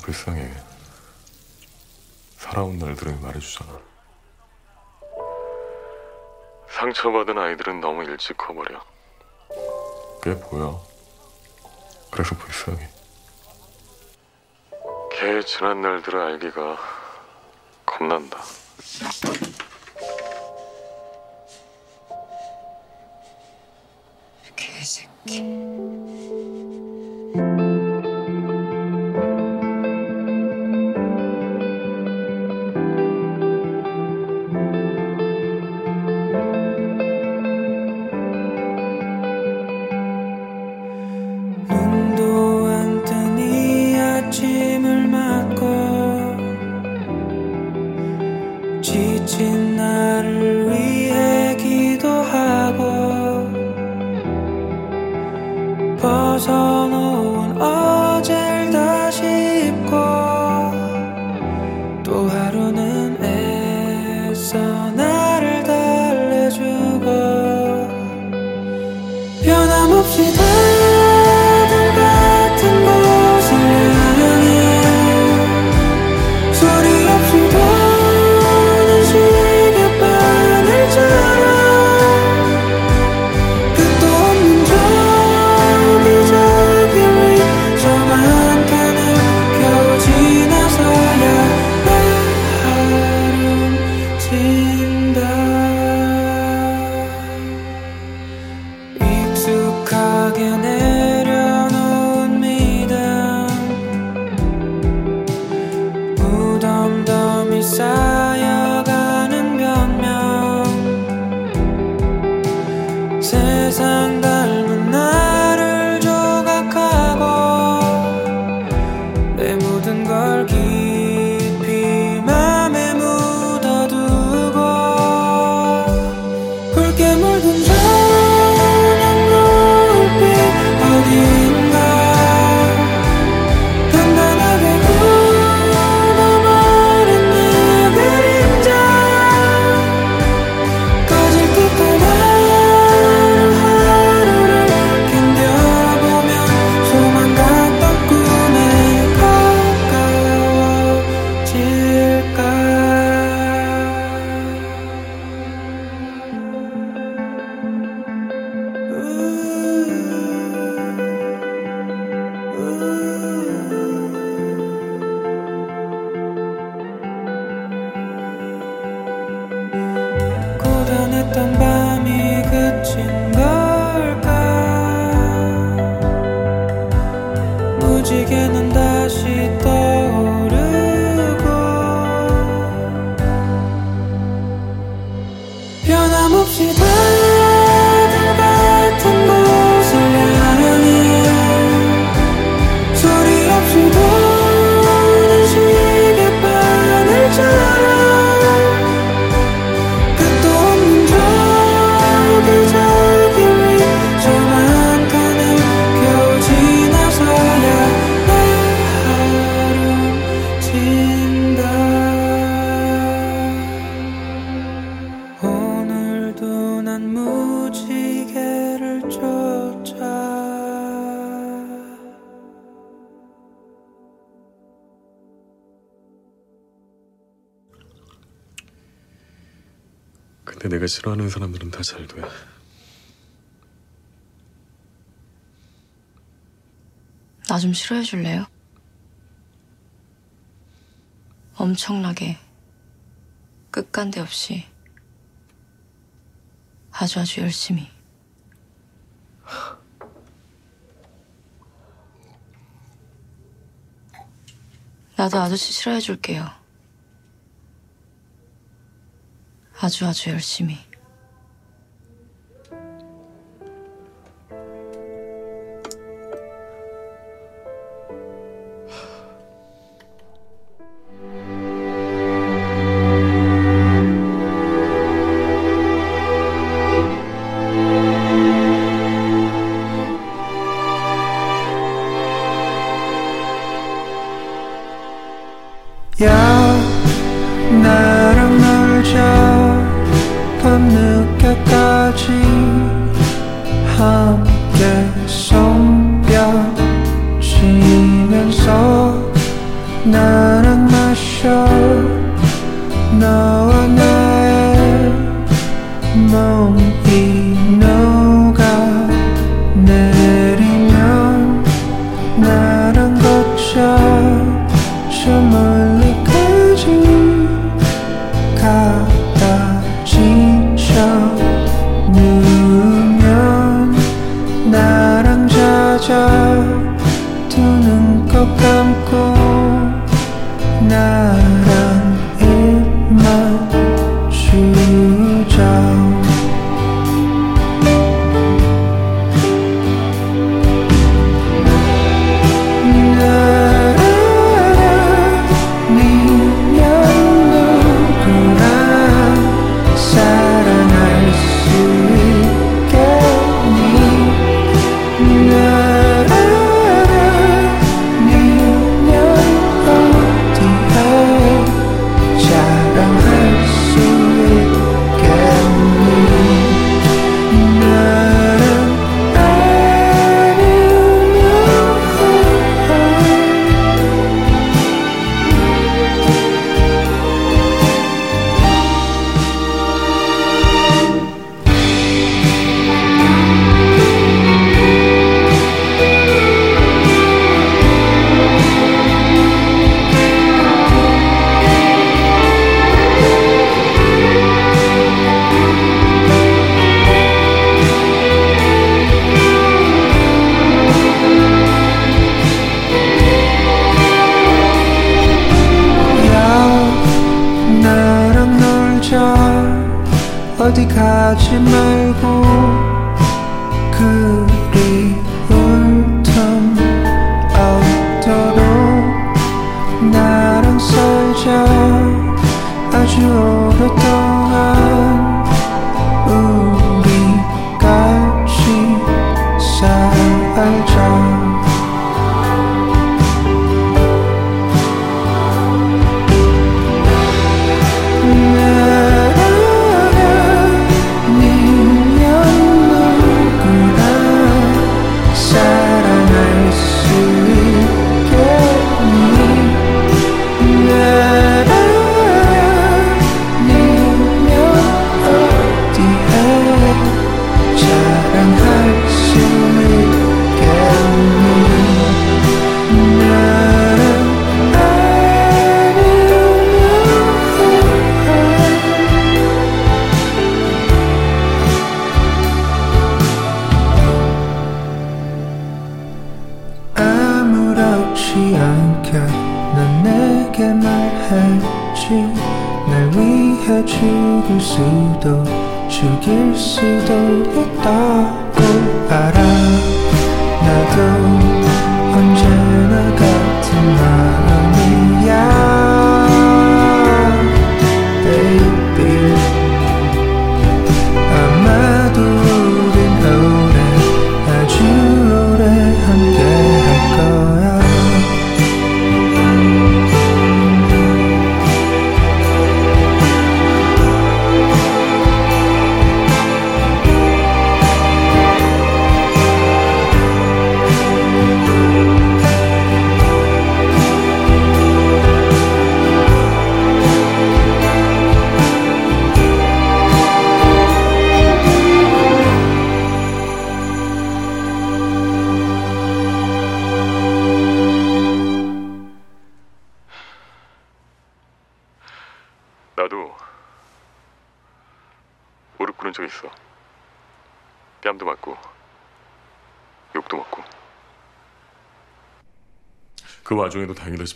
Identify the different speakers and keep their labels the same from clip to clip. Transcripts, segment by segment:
Speaker 1: 불쌍해. 살아온 날 들으면 말해주잖아. 상처받은 아이들은 너무 일찍 커버려. 꽤 보여. 그래서 불쌍해. 걔 지난 날들을 알기가 겁난다.
Speaker 2: 개새끼.
Speaker 3: 무지개는 다시 떠
Speaker 1: 싫어하는 사람들은 다 잘 돼.
Speaker 2: 나 좀 싫어해 줄래요? 엄청나게 끝간데 없이 아주 아주 열심히. 나도 아저씨 싫어해 줄게요. 아주 아주 열심히.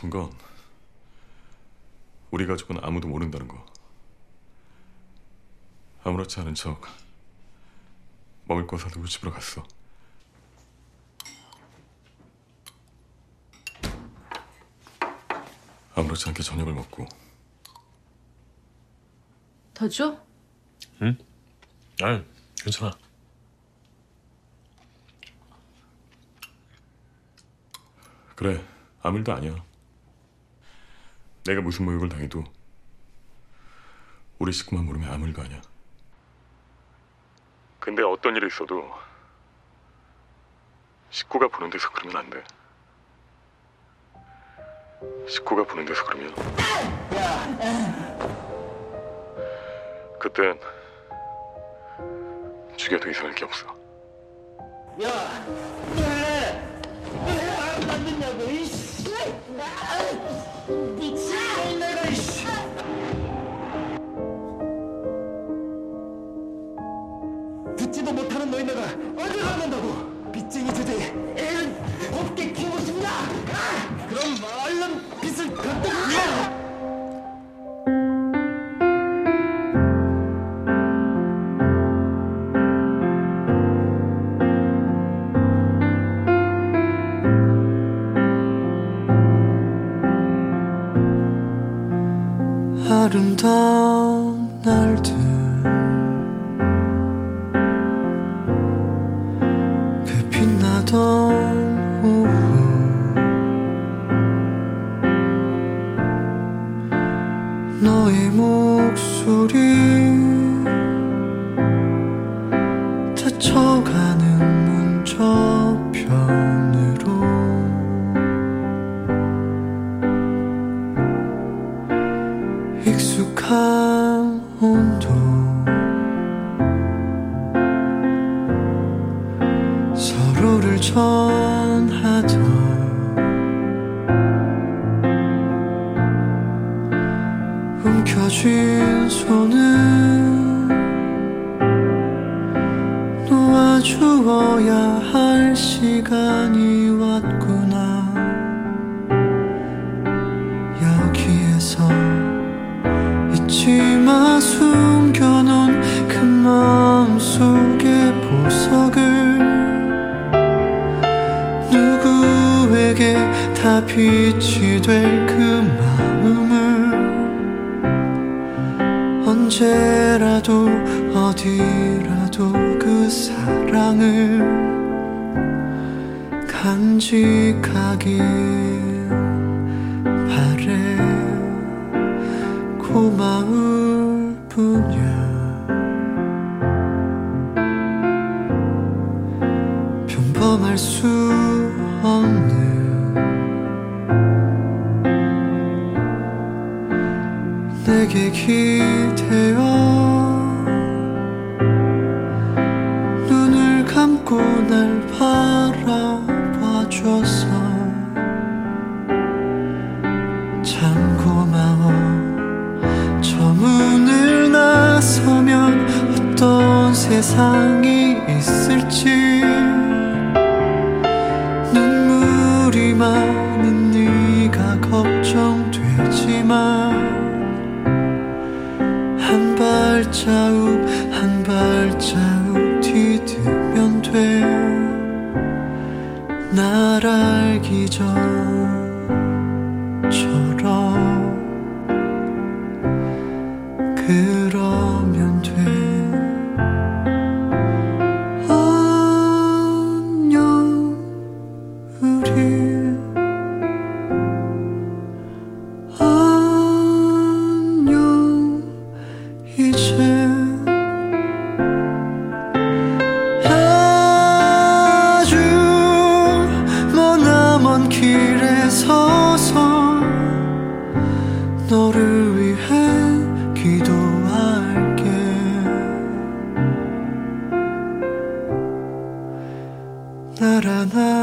Speaker 1: von Gott. 해도
Speaker 4: 우리 식구만 모르면 아무 일도 아니야. 근데 어떤 일이 있어도 식구가 보는 데서 그러면 안 돼. 식구가 보는 데서 그러면 그땐 죽여도 이상할 게 없어.
Speaker 3: 야, 너왜안 받느냐고 이씨. sana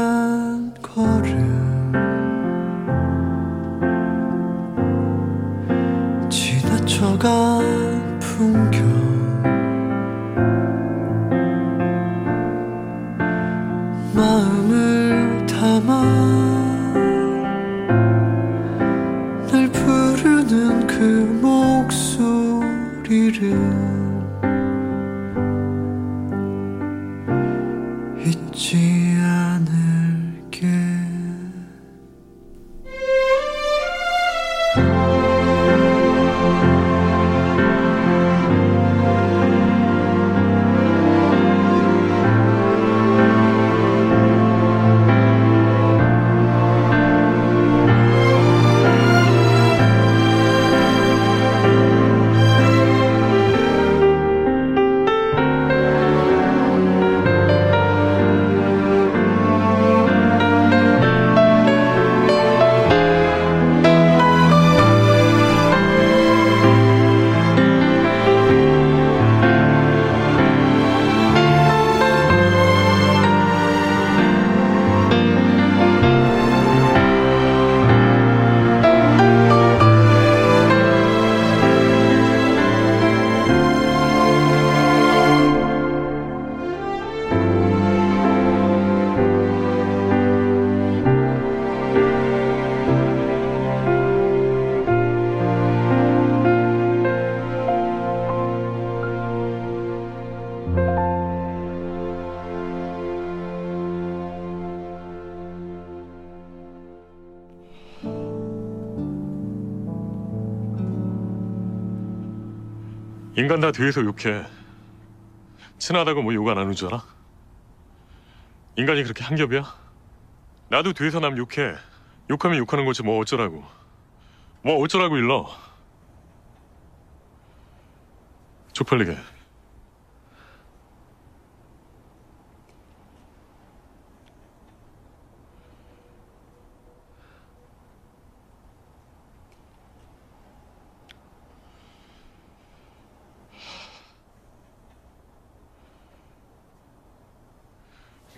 Speaker 1: 인간 다 뒤에서 욕해. 친하다고 뭐 욕 안 하는 줄 알아? 인간이 그렇게 한겹이야? 나도 뒤에서 남 욕해. 욕하면 욕하는 거지 뭐 어쩌라고. 뭐 어쩌라고 일러. 쪽팔리게.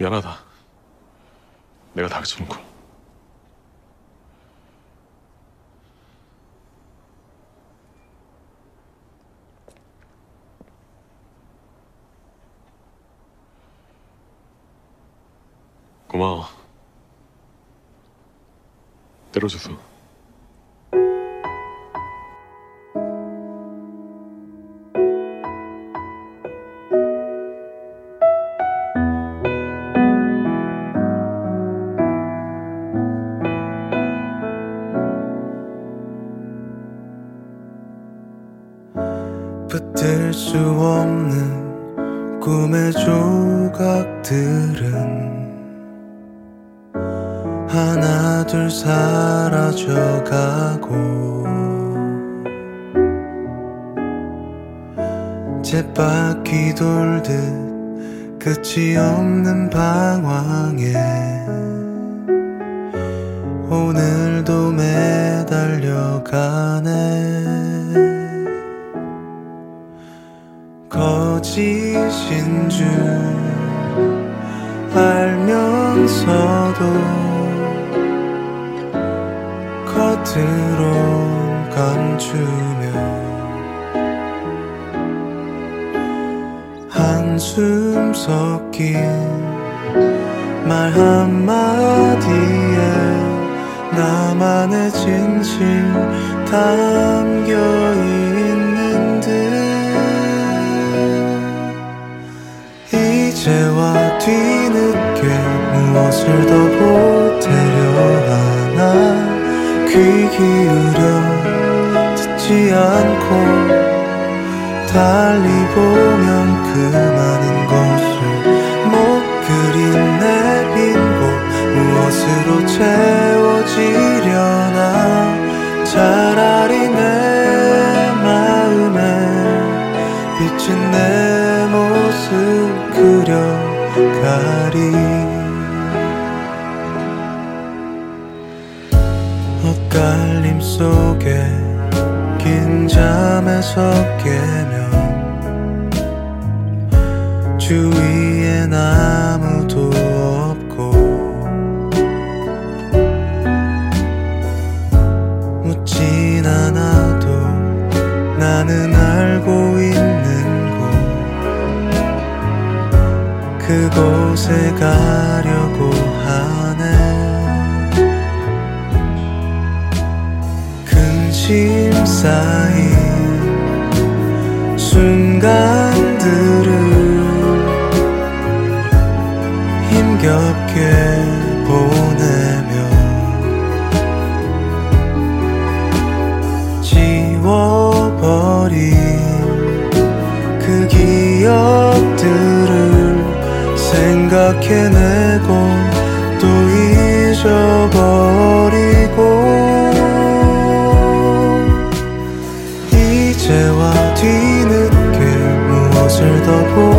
Speaker 1: 미안하다. 내가 다그쳐놓고. 고마워. 때려줘서.
Speaker 3: 오늘도 매달려 가네. 거짓인 줄 알면서도 겉으론 감추며 한숨 섞인 말 한마디에 나만의 진실 담겨 있는 듯. 이제와 뒤늦게 무엇을 더 보태려 하나 귀 기울여 듣지 않고 달리 보면 그 많은 것 무엇으로 채워지려나? 차라리 내 마음에 비친 내 모습 그려가리. 엇갈림 속에 긴 잠에서 깨 그곳에 가려고 하네. 근심 쌓인 순간들을 힘겹게 보내며 지워버린 그 기억들을 생각해내고 또 잊어버리고. 이제와 뒤늦게 무엇을 더 보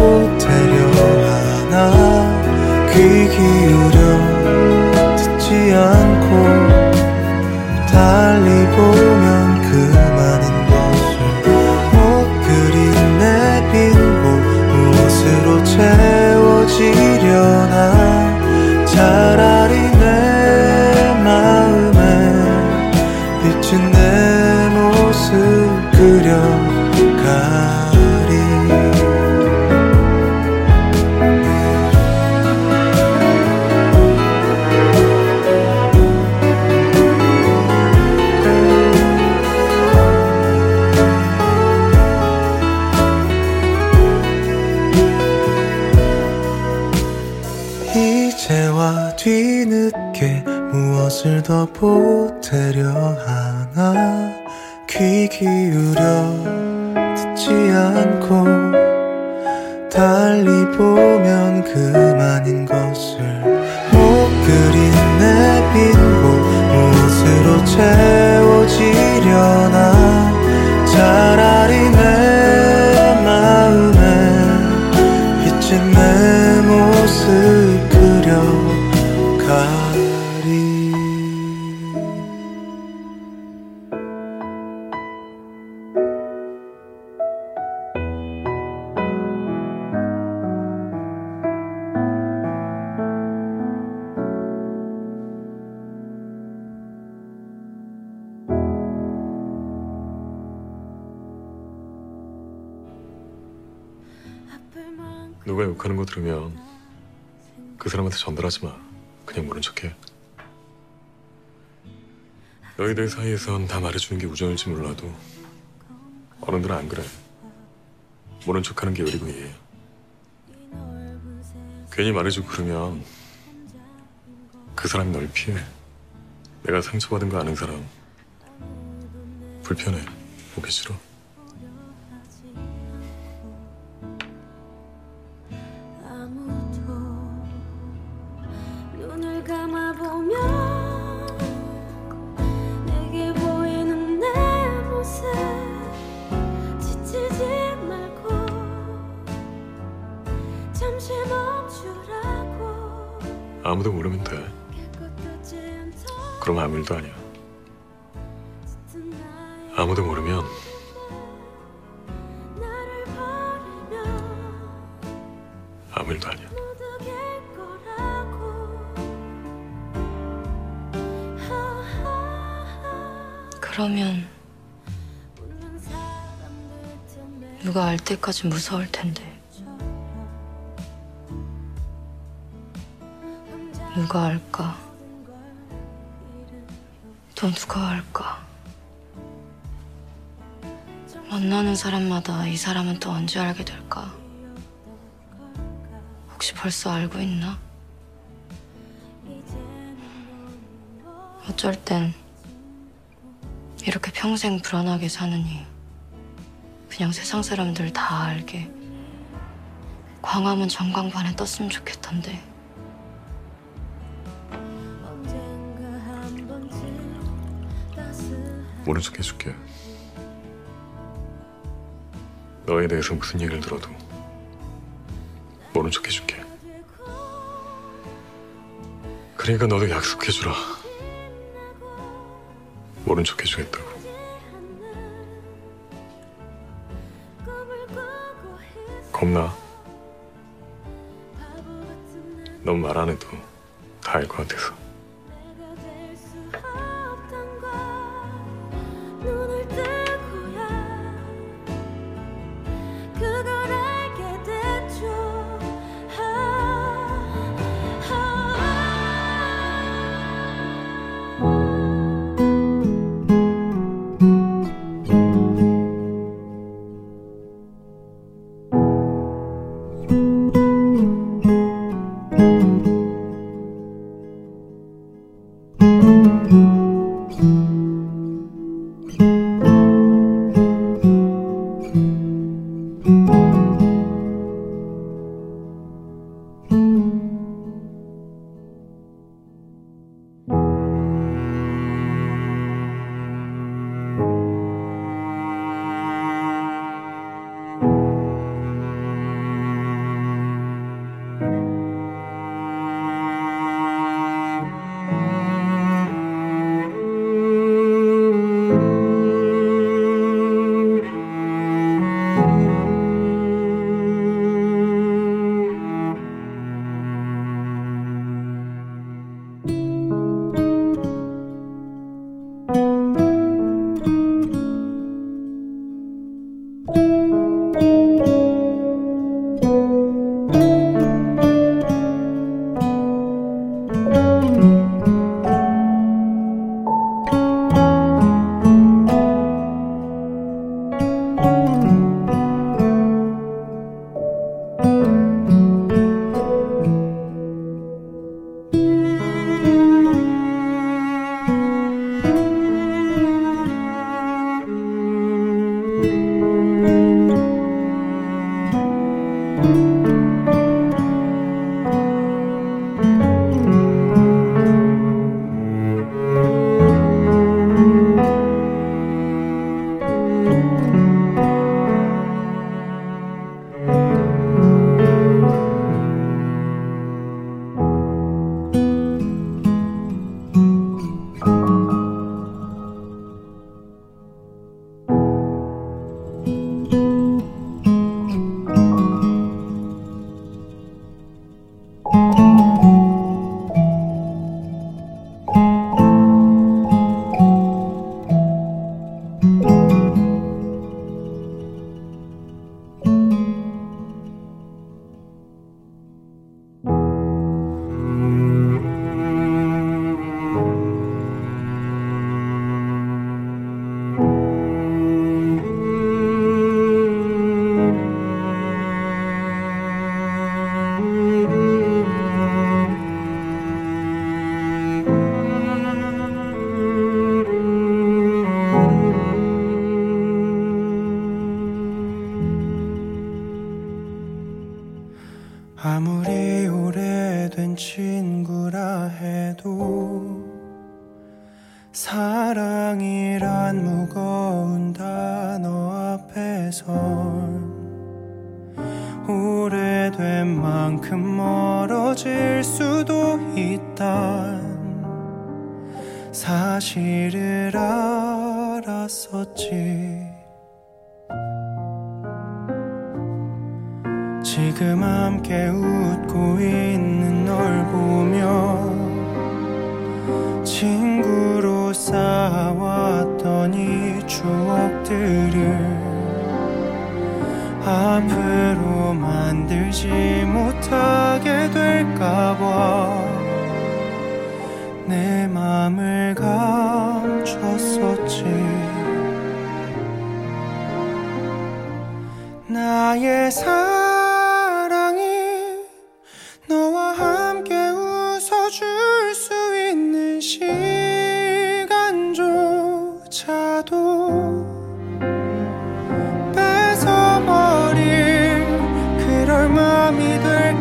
Speaker 1: 욕하는 거 들으면 그 사람한테 전달하지 마. 그냥 모른 척해. 너희들 사이에선 다 말해주는 게 우정일지 몰라도 어른들은 안 그래. 모른 척하는 게 의리고 이해해. 괜히 말해주고 그러면 그 사람이 널 피해. 내가 상처받은 거 아는 사람 불편해. 보기 싫어.
Speaker 5: 아무도 모르면 돼. 그럼 아무 일도 아니야. 아무도 모르면 아무 일도 아니야.
Speaker 6: 그러면 누가 알 때까지 무서울 텐데. 누가 알까? 또 누가 알까? 만나는 사람마다 이 사람은 또 언제 알게 될까? 혹시 벌써 알고 있나? 어쩔 땐 이렇게 평생 불안하게 사느니 그냥 세상 사람들 다 알게 광화문 전광판에 떴으면 좋겠던데
Speaker 5: 모른 척 해줄게. 너에 대해서 무슨 얘기를 들어도 모른 척 해줄게. 그러니까 너도 약속해주라. 모른 척 해주겠다고. 겁나. 넌 말 안 해도 다 알 것 같아서.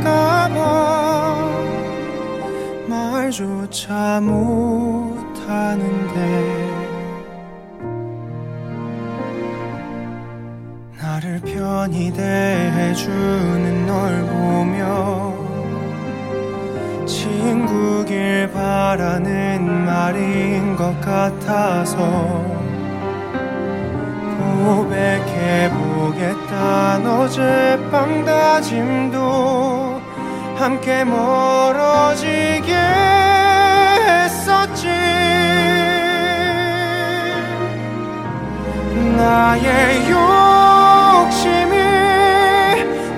Speaker 7: 될까봐 말조차 못하는데 나를 편히 대해주는 널 보며 친구길 바라는 말인 것 같아서 고백해보겠단 어젯밤 다짐도 함께 멀어지게 했었지. 나의 욕심이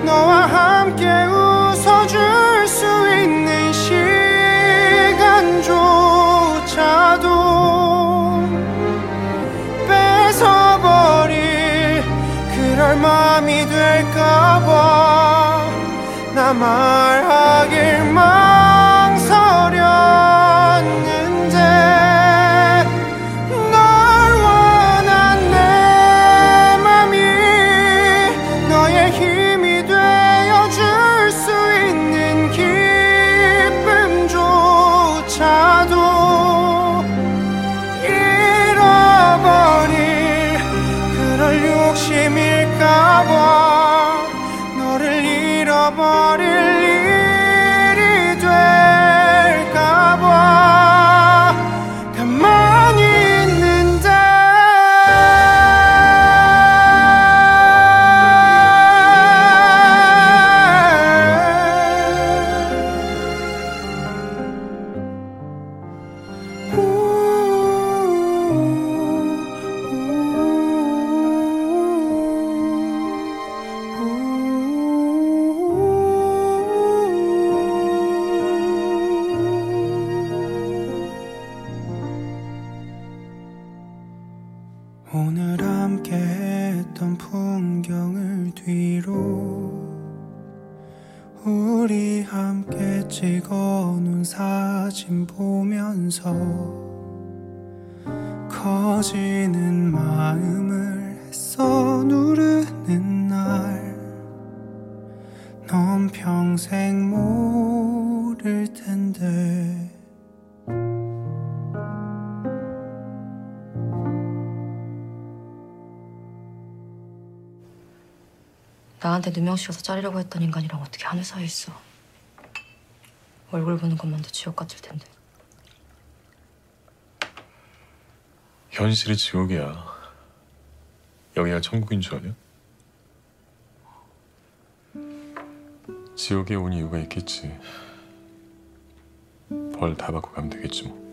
Speaker 7: 너와 함께 웃어줄 수 있는 시간조차도 뺏어버릴 그럴 맘이 될까봐 나 말하길 망설였는데 널 원한 내 맘이 너의 힘이 되어줄 수 있는 기쁨조차도 잃어버릴 그럴 욕심일까봐 보면서 커지는 마음을 애써 누르는 날 넌 평생 모를 텐데
Speaker 6: 나한테 누명씌워서 자르려고 했던 인간이랑 어떻게 하늘 사이에 있어. 얼굴 보는 것만도 지옥 같을 텐데.
Speaker 1: 현실이 지옥이야. 여기가 천국인 줄 아냐? 지옥에 온 이유가 있겠지. 벌 다 받고 가면 되겠지 뭐.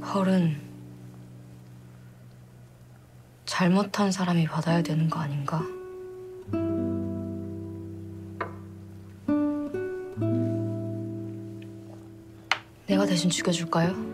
Speaker 6: 벌은 잘못한 사람이 받아야 되는 거 아닌가? 내가 대신 죽여줄까요?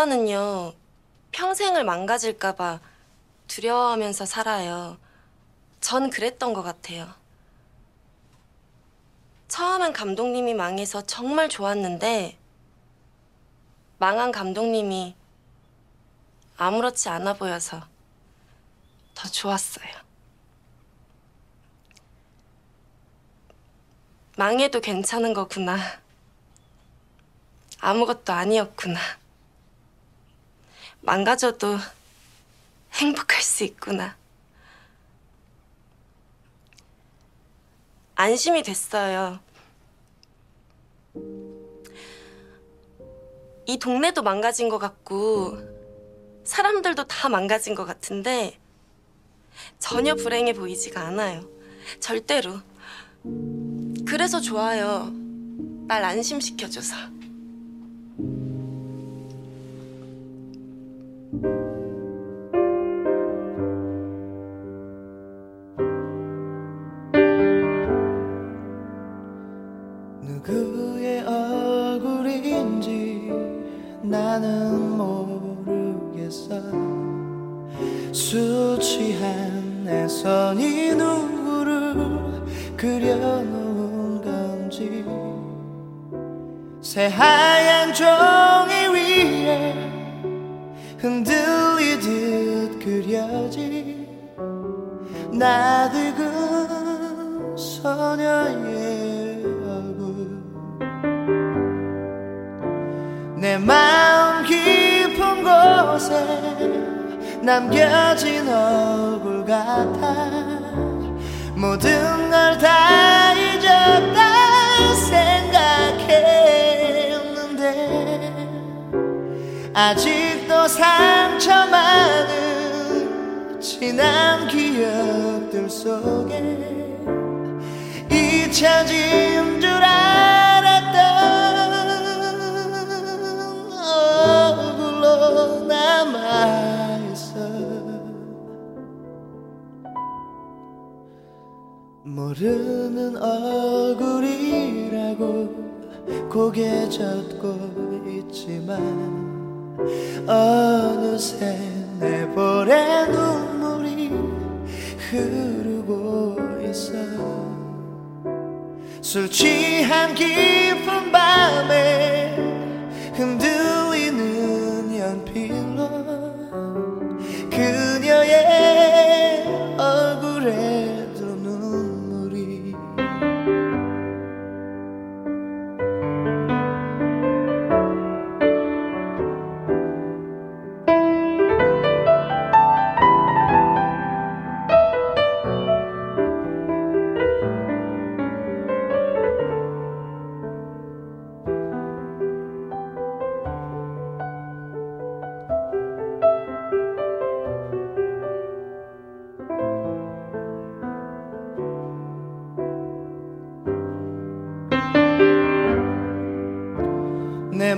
Speaker 8: 인간은요, 평생을 망가질까봐 두려워하면서 살아요. 전 그랬던 것 같아요. 처음엔 감독님이 망해서 정말 좋았는데, 망한 감독님이 아무렇지 않아 보여서 더 좋았어요. 망해도 괜찮은 거구나. 아무것도 아니었구나. 망가져도 행복할 수 있구나. 안심이 됐어요. 이 동네도 망가진 것 같고, 사람들도 다 망가진 것 같은데, 전혀 불행해 보이지가 않아요. 절대로. 그래서 좋아요. 날 안심시켜줘서.
Speaker 9: 누구의 얼굴인지 나는 모르겠어. 술 취한 내 손이 누구를 그려놓은 건지. 새하얀 위에 흔들리듯 그려진 나득은 소녀의 얼굴. 내 마음 깊은 곳에 남겨진 얼굴 같아. 모든 걸 다 잊었다 아직도 상처 많은 지난 기억들 속에 잊혀진 줄 알았던 얼굴로 남아있어. 모르는 얼굴이라고 고개 젓고 있지만 어느새 내 볼에 눈물이 흐르고 있어 술 취한 깊은 밤에 흔들리는 연필로 그녀의 얼굴에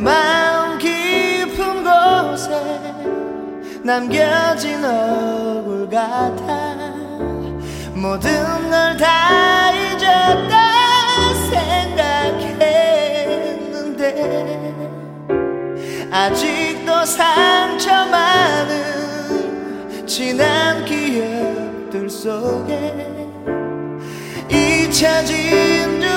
Speaker 9: 마음 깊은 곳에 남겨진 얼굴 같아 모든 걸 다 잊었다 생각했는데 아직도 상처 많은 지난 기억들 속에 잊혀진 줄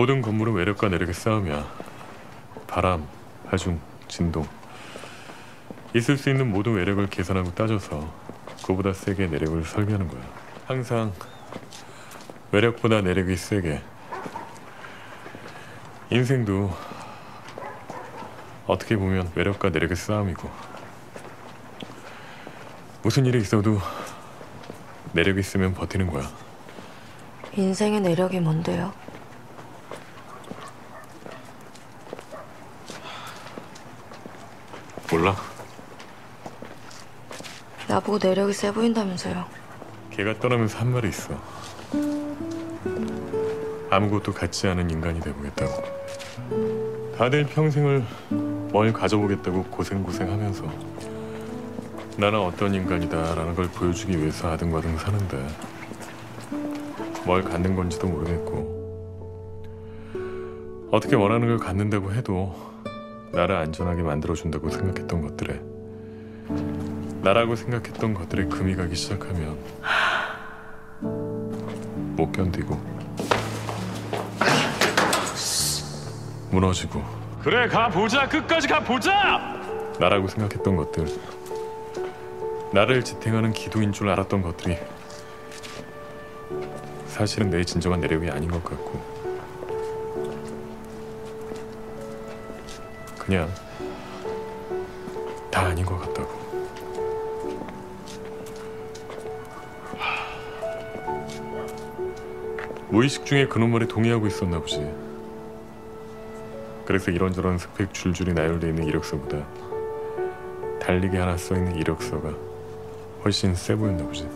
Speaker 1: 모든 건물은 외력과 내력의 싸움이야. 바람, 하중, 진동. 있을 수 있는 모든 외력을 계산하고 따져서 그보다 세게 내력을 설계하는 거야. 항상 외력보다 내력이 세게. 인생도 어떻게 보면 외력과 내력의 싸움이고 무슨 일이 있어도 내력이 있으면 버티는 거야.
Speaker 2: 인생의 내력이 뭔데요?
Speaker 1: 몰라?
Speaker 2: 나보고 내력이 세 보인다면서요.
Speaker 1: 걔가 떠나면서 한 말이 있어. 아무것도 갖지 않은 인간이 돼보겠다고. 다들 평생을 뭘 가져보겠다고 고생고생하면서 나는 어떤 인간이다라는 걸 보여주기 위해서 아등바등 사는데
Speaker 10: 뭘 갖는 건지도 모르겠고 어떻게 원하는 걸 갖는다고 해도 나를 안전하게 만들어준다고 생각했던 것들에 나라고 생각했던 것들에 금이 가기 시작하면 못 견디고 무너지고 그래 가보자. 끝까지 가보자! 나라고 생각했던 것들 나를 지탱하는 기도인 줄 알았던 것들이 사실은 내 진정한 내력이 아닌 것 같고 그냥 다 아닌 것 같다고. 무의식 중에 그놈 말에 동의하고 있었나 보지. 그래서 이런저런 스펙 줄줄이 나열돼 있는 이력서보다 달리기 하나 써 있는 이력서가 훨씬 세 보였나 보지.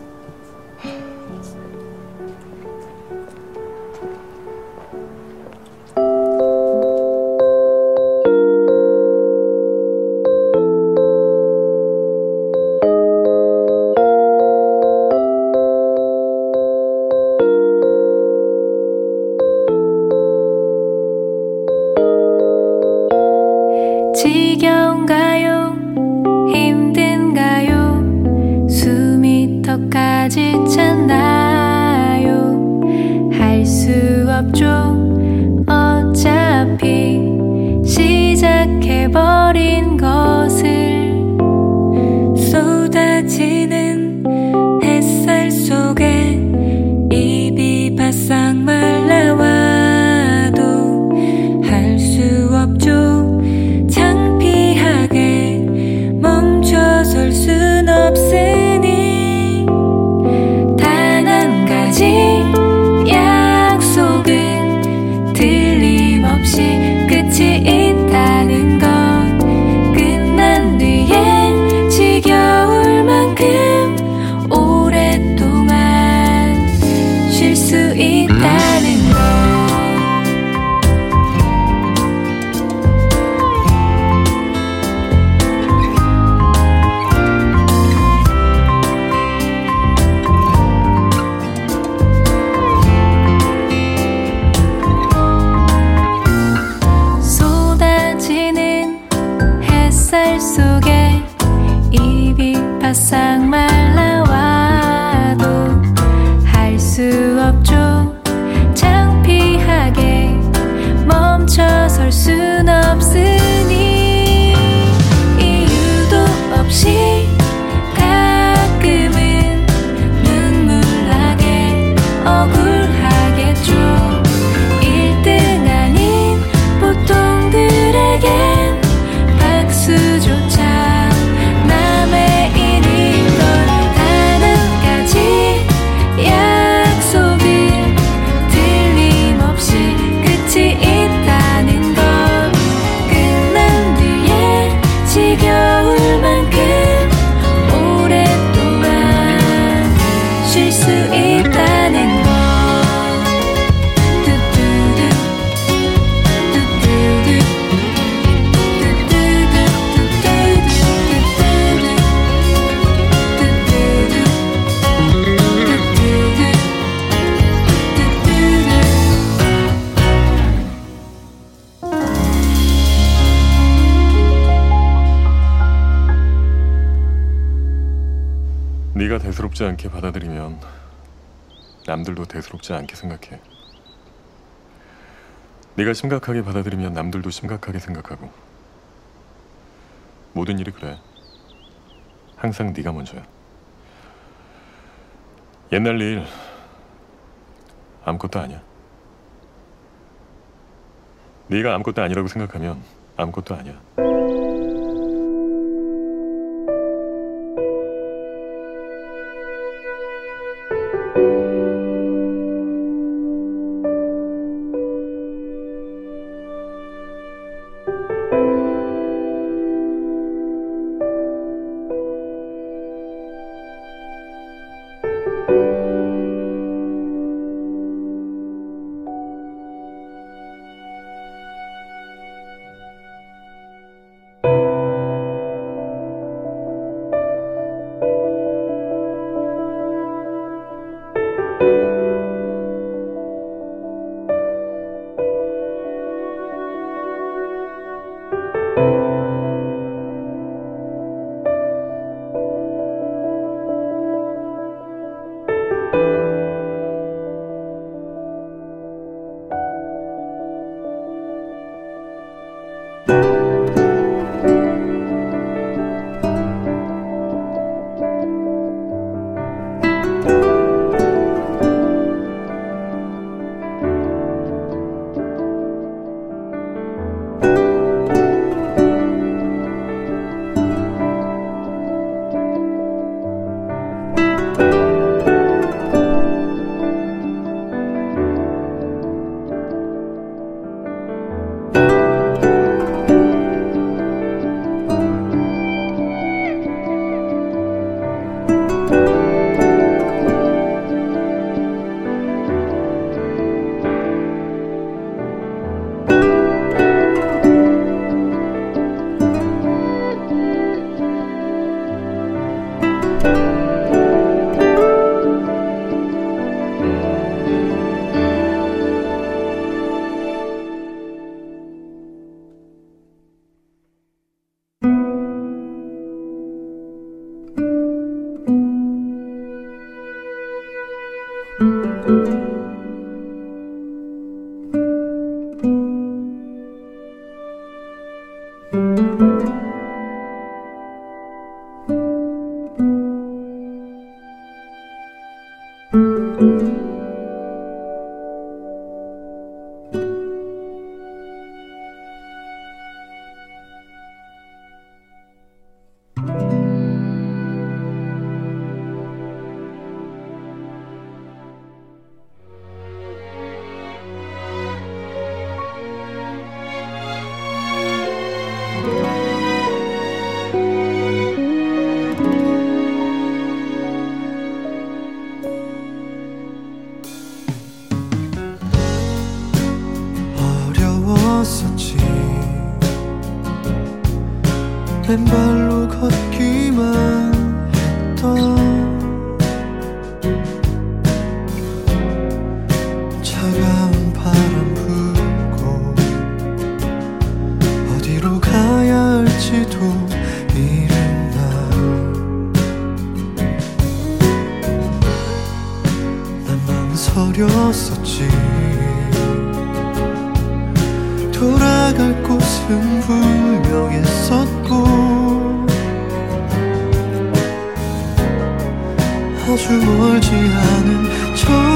Speaker 10: 생각해. 네가 심각하게 받아들이면 남들도 심각하게 생각하고. 모든 일이 그래. 항상 네가 먼저야. 옛날 일 아무것도 아니야. 네가 아무것도 아니라고 생각하면 아무것도 아니야.
Speaker 3: 그렸었지. 돌아갈 곳은 분명했었고 아주 멀지 않은 저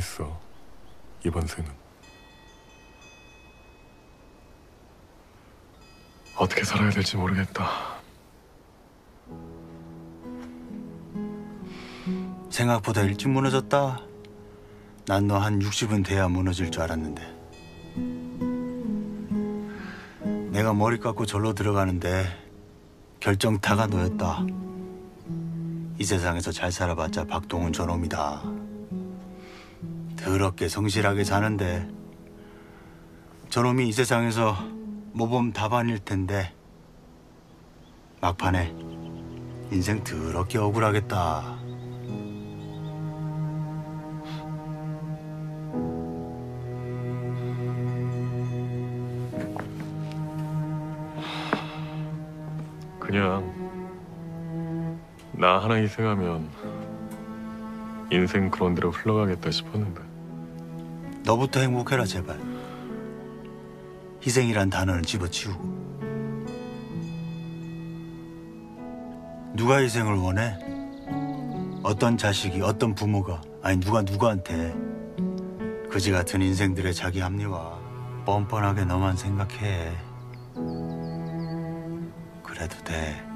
Speaker 3: 했어.
Speaker 1: 이번 생은. 어떻게 살아야 될지 모르겠다.
Speaker 11: 생각보다 일찍 무너졌다. 난 너 한 60은 돼야 무너질 줄 알았는데. 내가 머리 깎고 절로 들어가는데 결정타가 너였다. 이 세상에서 잘 살아봤자 박동훈 저놈이다. 더럽게 성실하게 사는데 저놈이 이 세상에서 모범 답안일 텐데 막판에 인생 더럽게 억울하겠다.
Speaker 1: 그냥 나 하나 희생하면 인생 그런 대로 흘러가겠다 싶었는데
Speaker 11: 너부터 행복해라 제발. 희생이란 단어는 집어치우고. 누가 희생을 원해? 어떤 자식이 어떤 부모가 아니 누가 누구한테 그지 같은 인생들의 자기 합리화 뻔뻔하게 너만 생각해. 그래도 돼.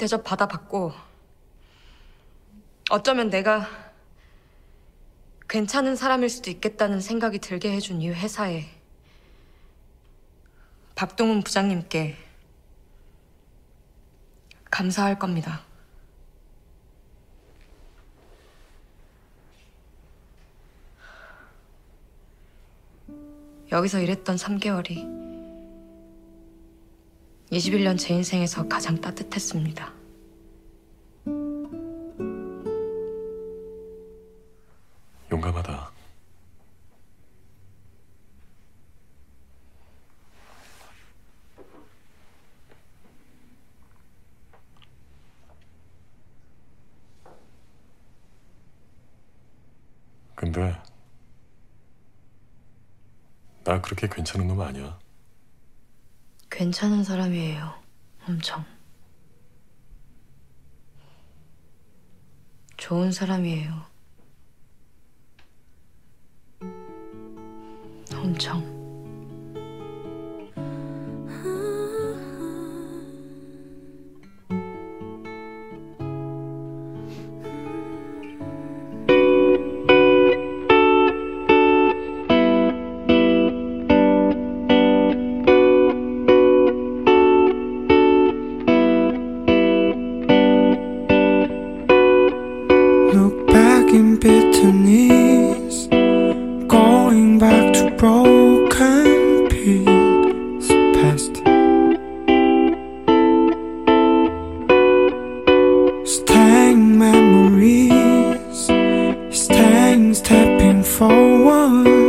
Speaker 6: 대접 받아봤고 어쩌면 내가 괜찮은 사람일 수도 있겠다는 생각이 들게 해준 이 회사에 박동훈 부장님께 감사할 겁니다. 여기서 일했던 3개월이 21년 제 인생에서 가장 따뜻했습니다.
Speaker 1: 용감하다. 근데 나 그렇게 괜찮은 놈 아니야.
Speaker 6: 괜찮은 사람이에요. 엄청. 좋은 사람이에요. 엄청.
Speaker 7: Forward.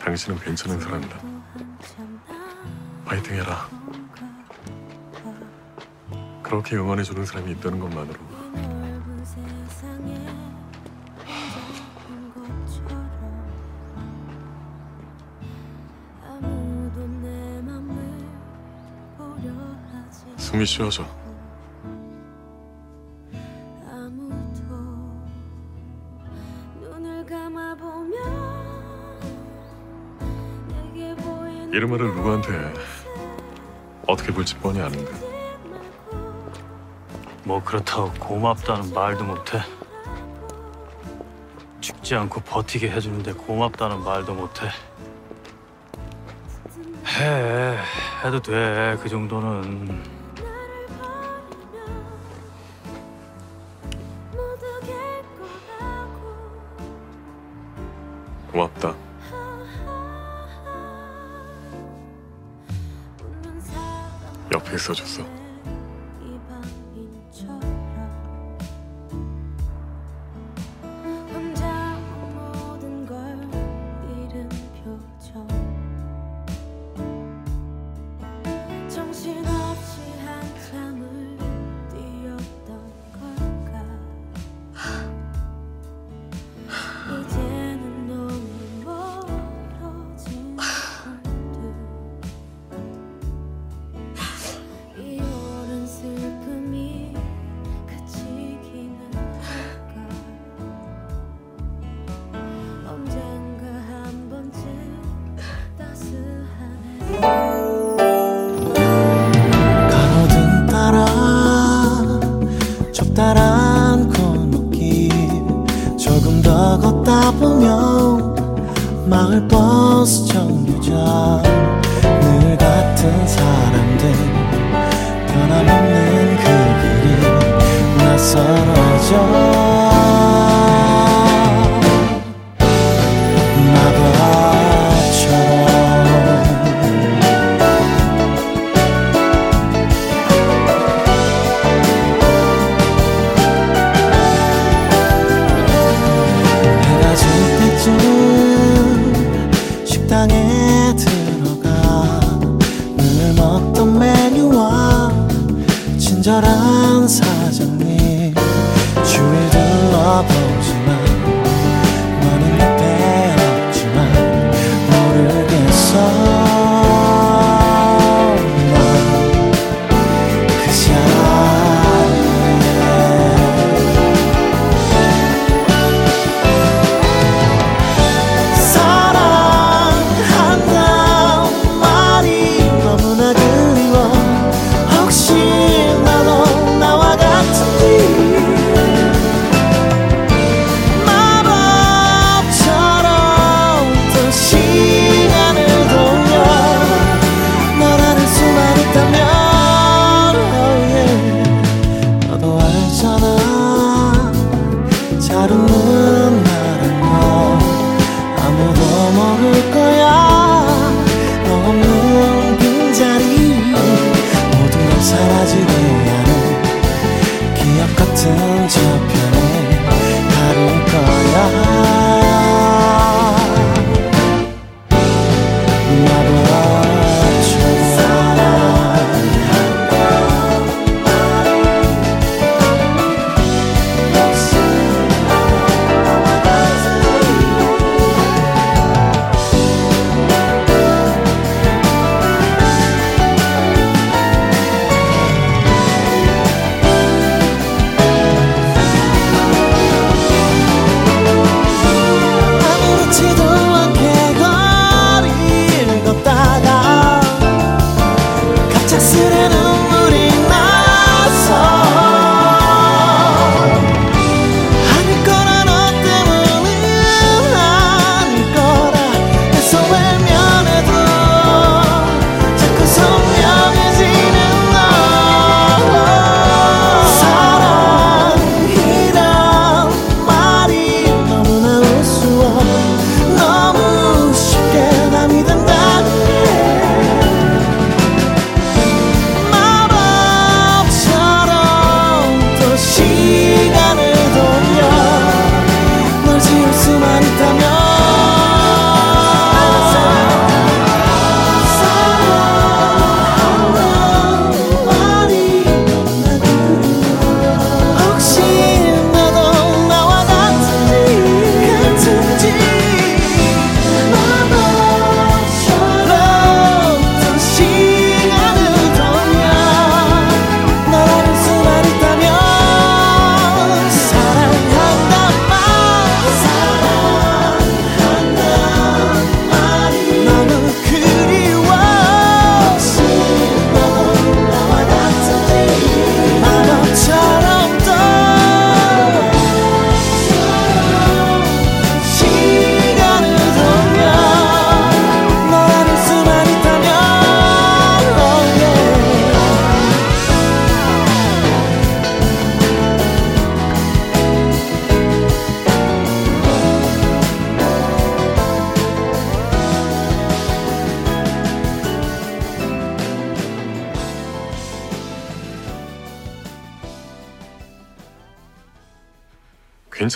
Speaker 5: 당신은 괜찮은 사람이다. 파이팅 해라. 그렇게 응원해주는 사람이 있다는 것만으로 숨이 쉬어져. 이런 말을 누구한테 어떻게 볼지 뻔히 아는데
Speaker 3: 뭐 그렇다고 고맙다는 말도 못해. 죽지 않고 버티게 해주는데 고맙다는 말도 못해. 해, 해도 돼, 그 정도는.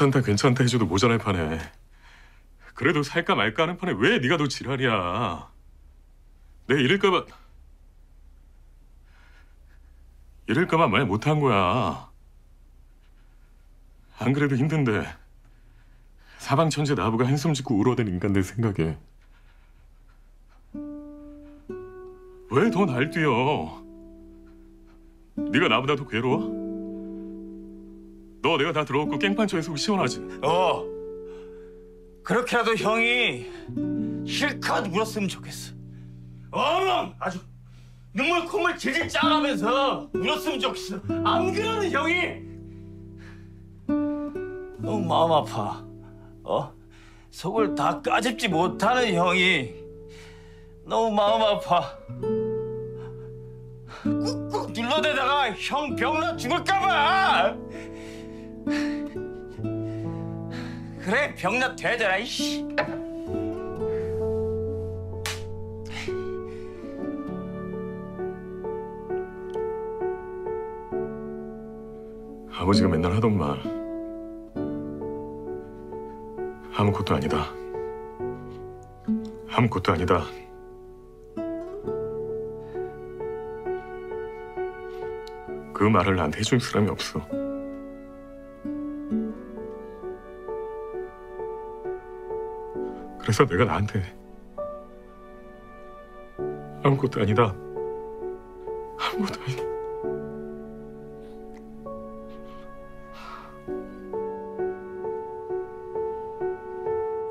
Speaker 12: 괜찮다 괜찮다 해줘도 모자랄 판에. 그래도 살까 말까 하는 판에 왜 네가 더 지랄이야? 내 이럴까봐. 이럴까봐 말 못한 거야. 안 그래도 힘든데. 사방천재 나부가 한숨 짓고 울어댄 인간들 생각에. 왜 더 날 뛰어? 네가 나보다 더 괴로워? 너 내가 다 들어왔고 깽판쳐에 속 시원하지?
Speaker 13: 어. 그렇게라도 형이 실컷 울었으면 좋겠어. 엉 아주 눈물 콧물 질질 짜가면서 울었으면 좋겠어. 안 그러는 형이 너무 마음 아파. 어? 속을 다 까집지 못하는 형이 너무 마음 아파. 꾹꾹 눌러대다가 형 병나 죽을까봐. 그래 병나 되더라 이씨.
Speaker 12: 아버지가 맨날 하던 말 아무것도 아니다. 아무것도 아니다. 그 말을 나한테 해줄 사람이 없어 그래서 내가 나한테 아무것도 아니다 아무것도 아니다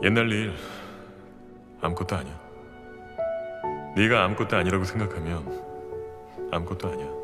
Speaker 12: 옛날 일 아무것도 아니야. 네가 아무것도 아니라고 생각하면 아무것도 아니야.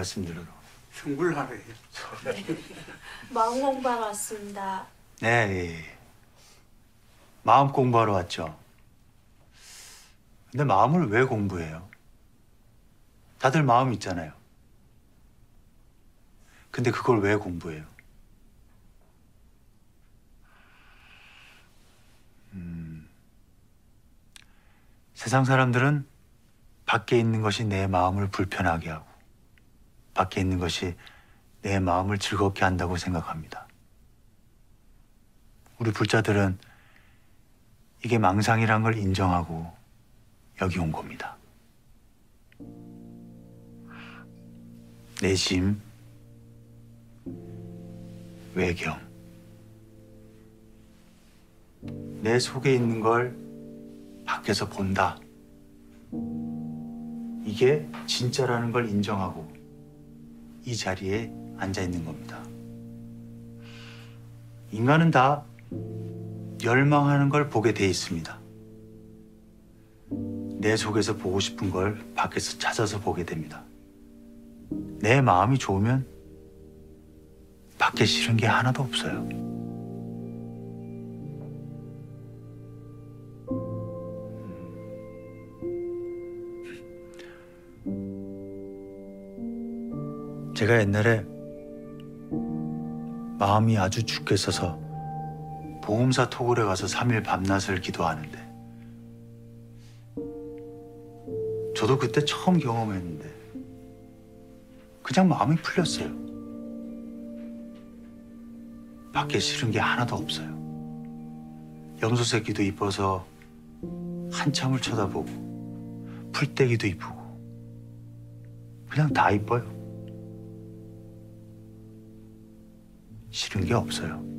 Speaker 14: 말씀 들으러.
Speaker 13: 흉불하네.
Speaker 5: 마음 공부하러 왔습니다.
Speaker 11: 네, 예, 예. 마음 공부하러 왔죠. 근데 마음을 왜 공부해요? 다들 마음 있잖아요. 근데 그걸 왜 공부해요? 음, 세상 사람들은 밖에 있는 것이 내 마음을 불편하게 하고 밖에 있는 것이 내 마음을 즐겁게 한다고 생각합니다. 우리 불자들은 이게 망상이란 걸 인정하고 여기 온 겁니다. 내심, 외경. 내 속에 있는 걸 밖에서 본다. 이게 진짜라는 걸 인정하고 이 자리에 앉아 있는 겁니다. 인간은 다 열망하는 걸 보게 돼 있습니다. 내 속에서 보고 싶은 걸 밖에서 찾아서 보게 됩니다. 내 마음이 좋으면 밖에 싫은 게 하나도 없어요. 제가 옛날에 마음이 아주 죽게 써서 보험사 토굴에 가서 3일 밤낮을 기도하는데 저도 그때 처음 경험했는데 그냥 마음이 풀렸어요. 밖에 싫은 게 하나도 없어요. 염소 새끼도 이뻐서 한참을 쳐다보고 풀떼기도 이쁘고 그냥 다 이뻐요. 싫은 게 없어요.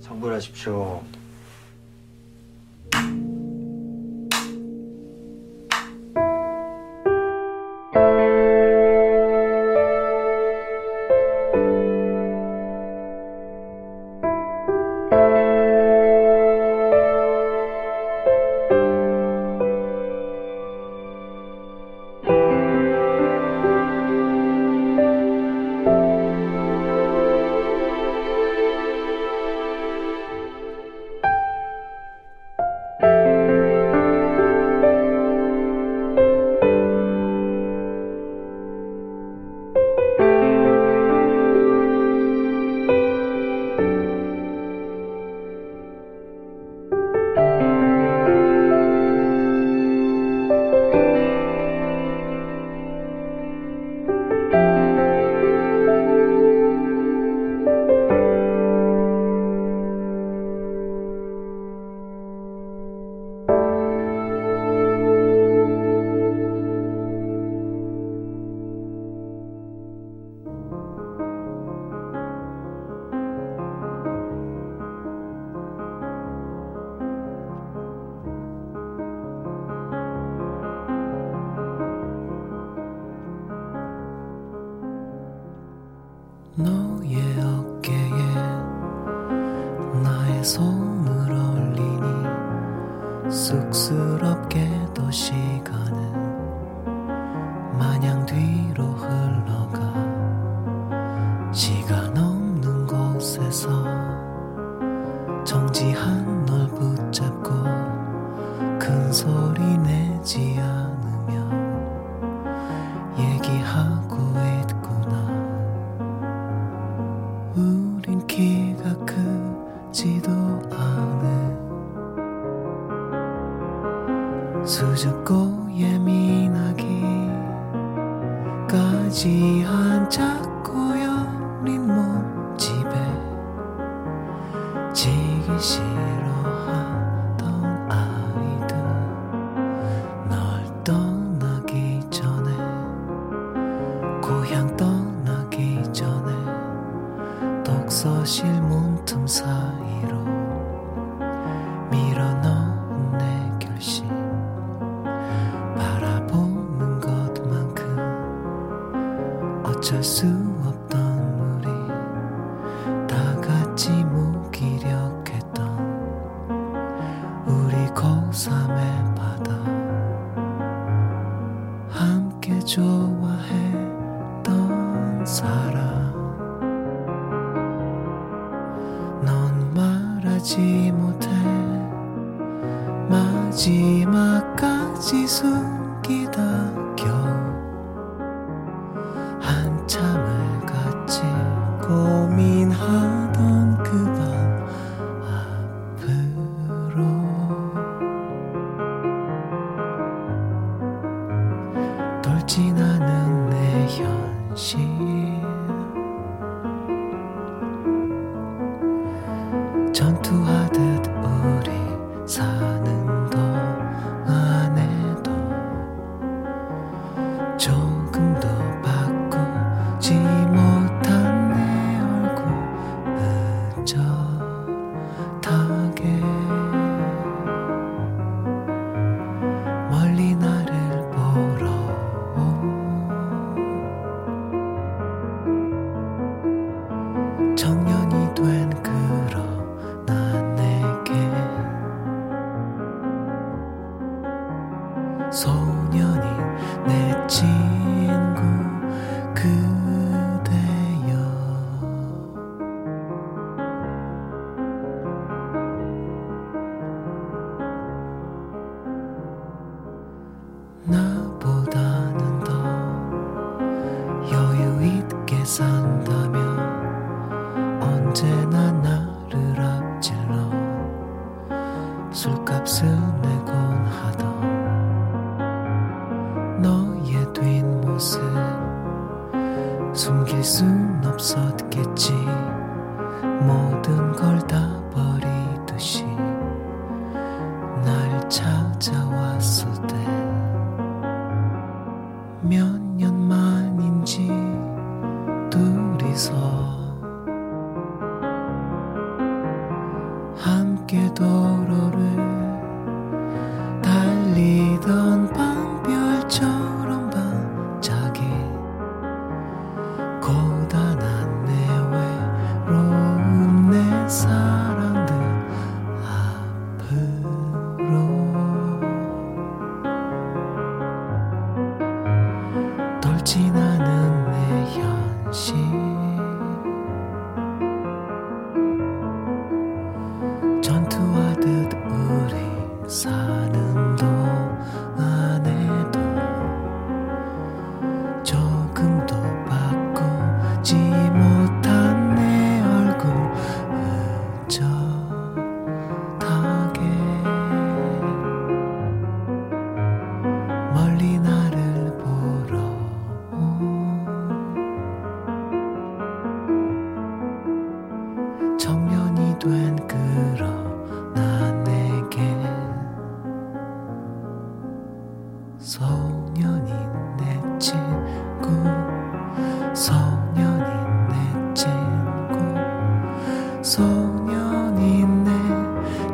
Speaker 11: 성불하십시오.
Speaker 12: 어쩔 수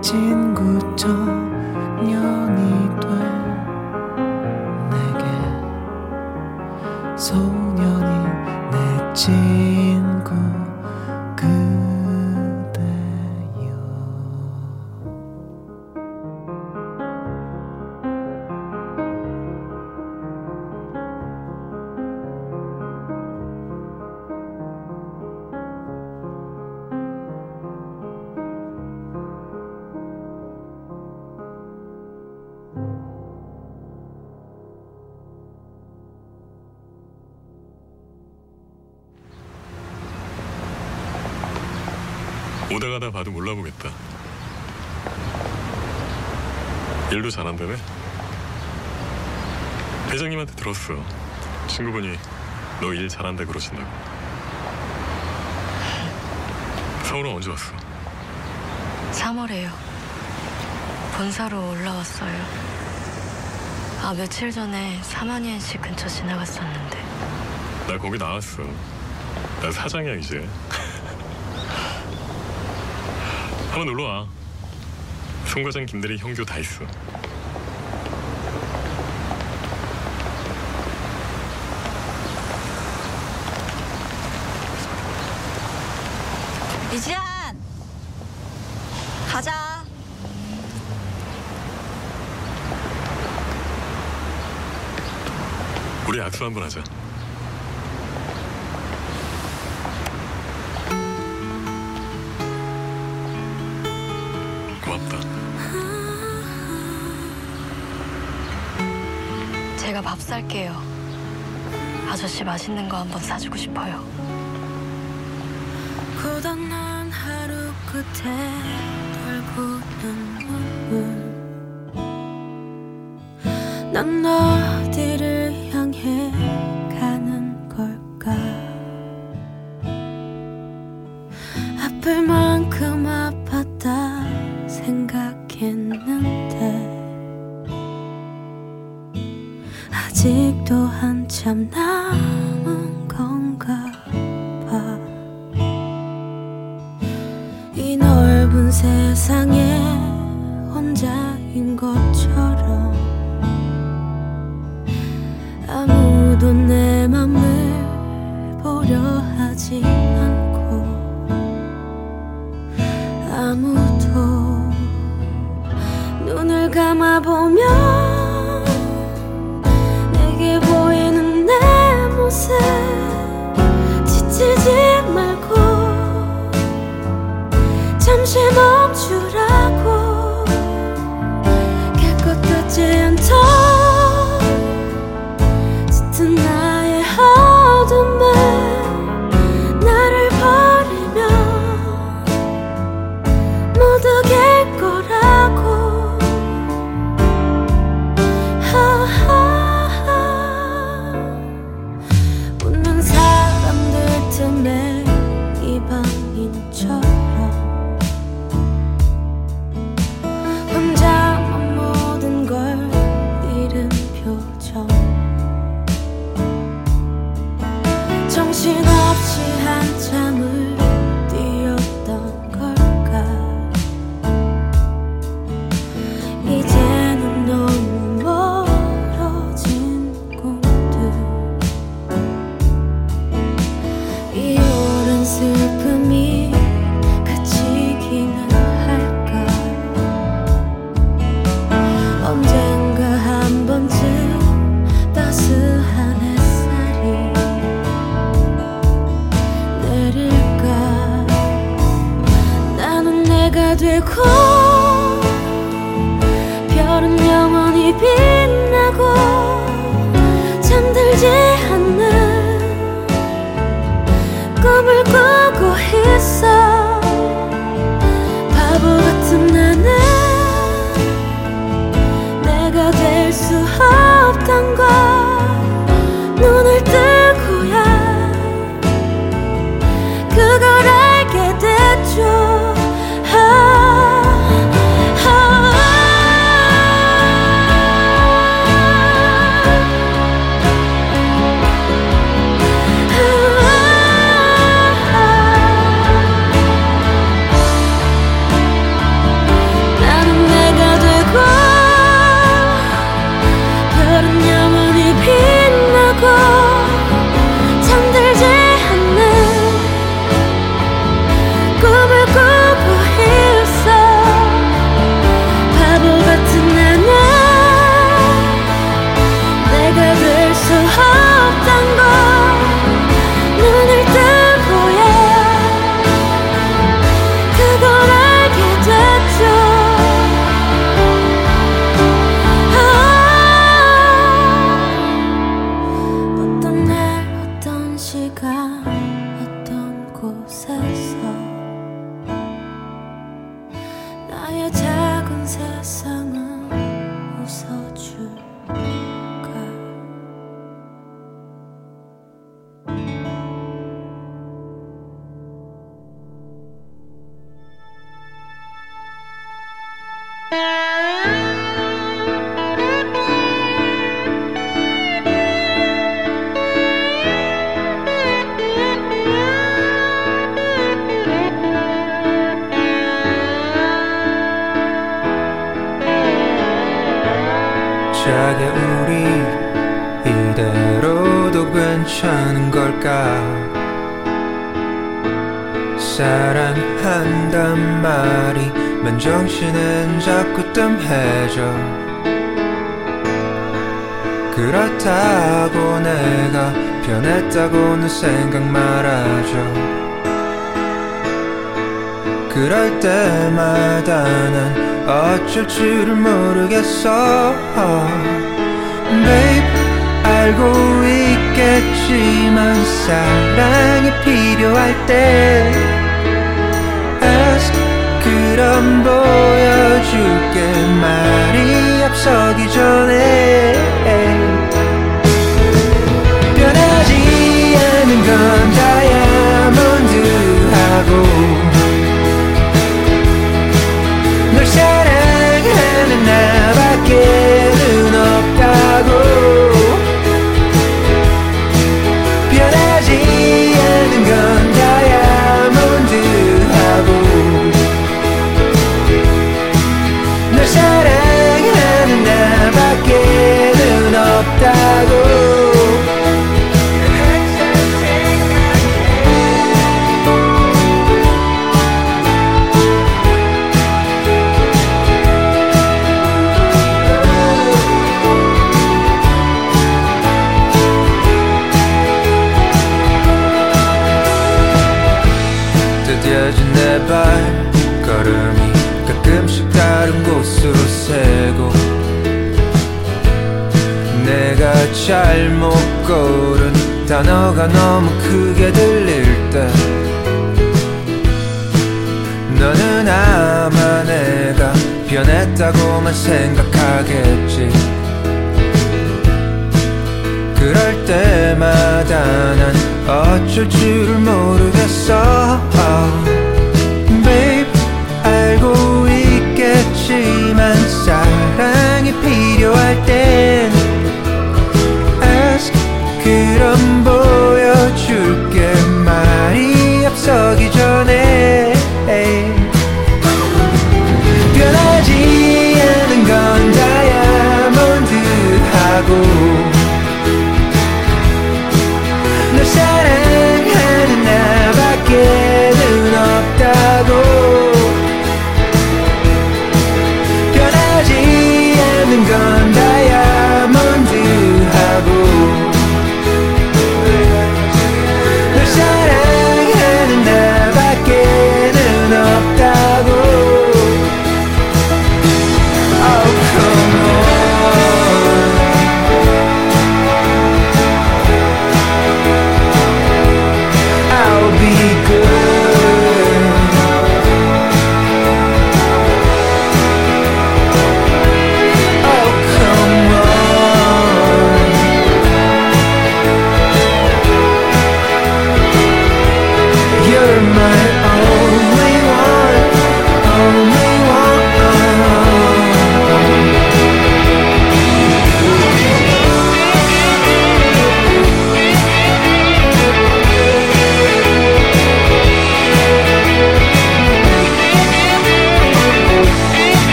Speaker 12: 친구 청년
Speaker 1: 들었어. 친구분이 너 일 잘한다 그러신다고. 서울은 언제 왔어?
Speaker 2: 3월에요. 본사로 올라왔어요. 아, 며칠 전에 사마니엔시 근처 지나갔었는데.
Speaker 1: 나 거기 나왔어. 나 사장이야 이제. 한번 놀러 와. 송 과장, 김대리, 형규 다 있어.
Speaker 2: 이지한! 가자.
Speaker 1: 악수 한번 하자. 고맙다.
Speaker 2: 제가 밥 살게요. 아저씨 맛있는 거 한번 사주고 싶어요.
Speaker 5: 고단한 하루 끝에 돌고는 눈물 난어 정신없이 한참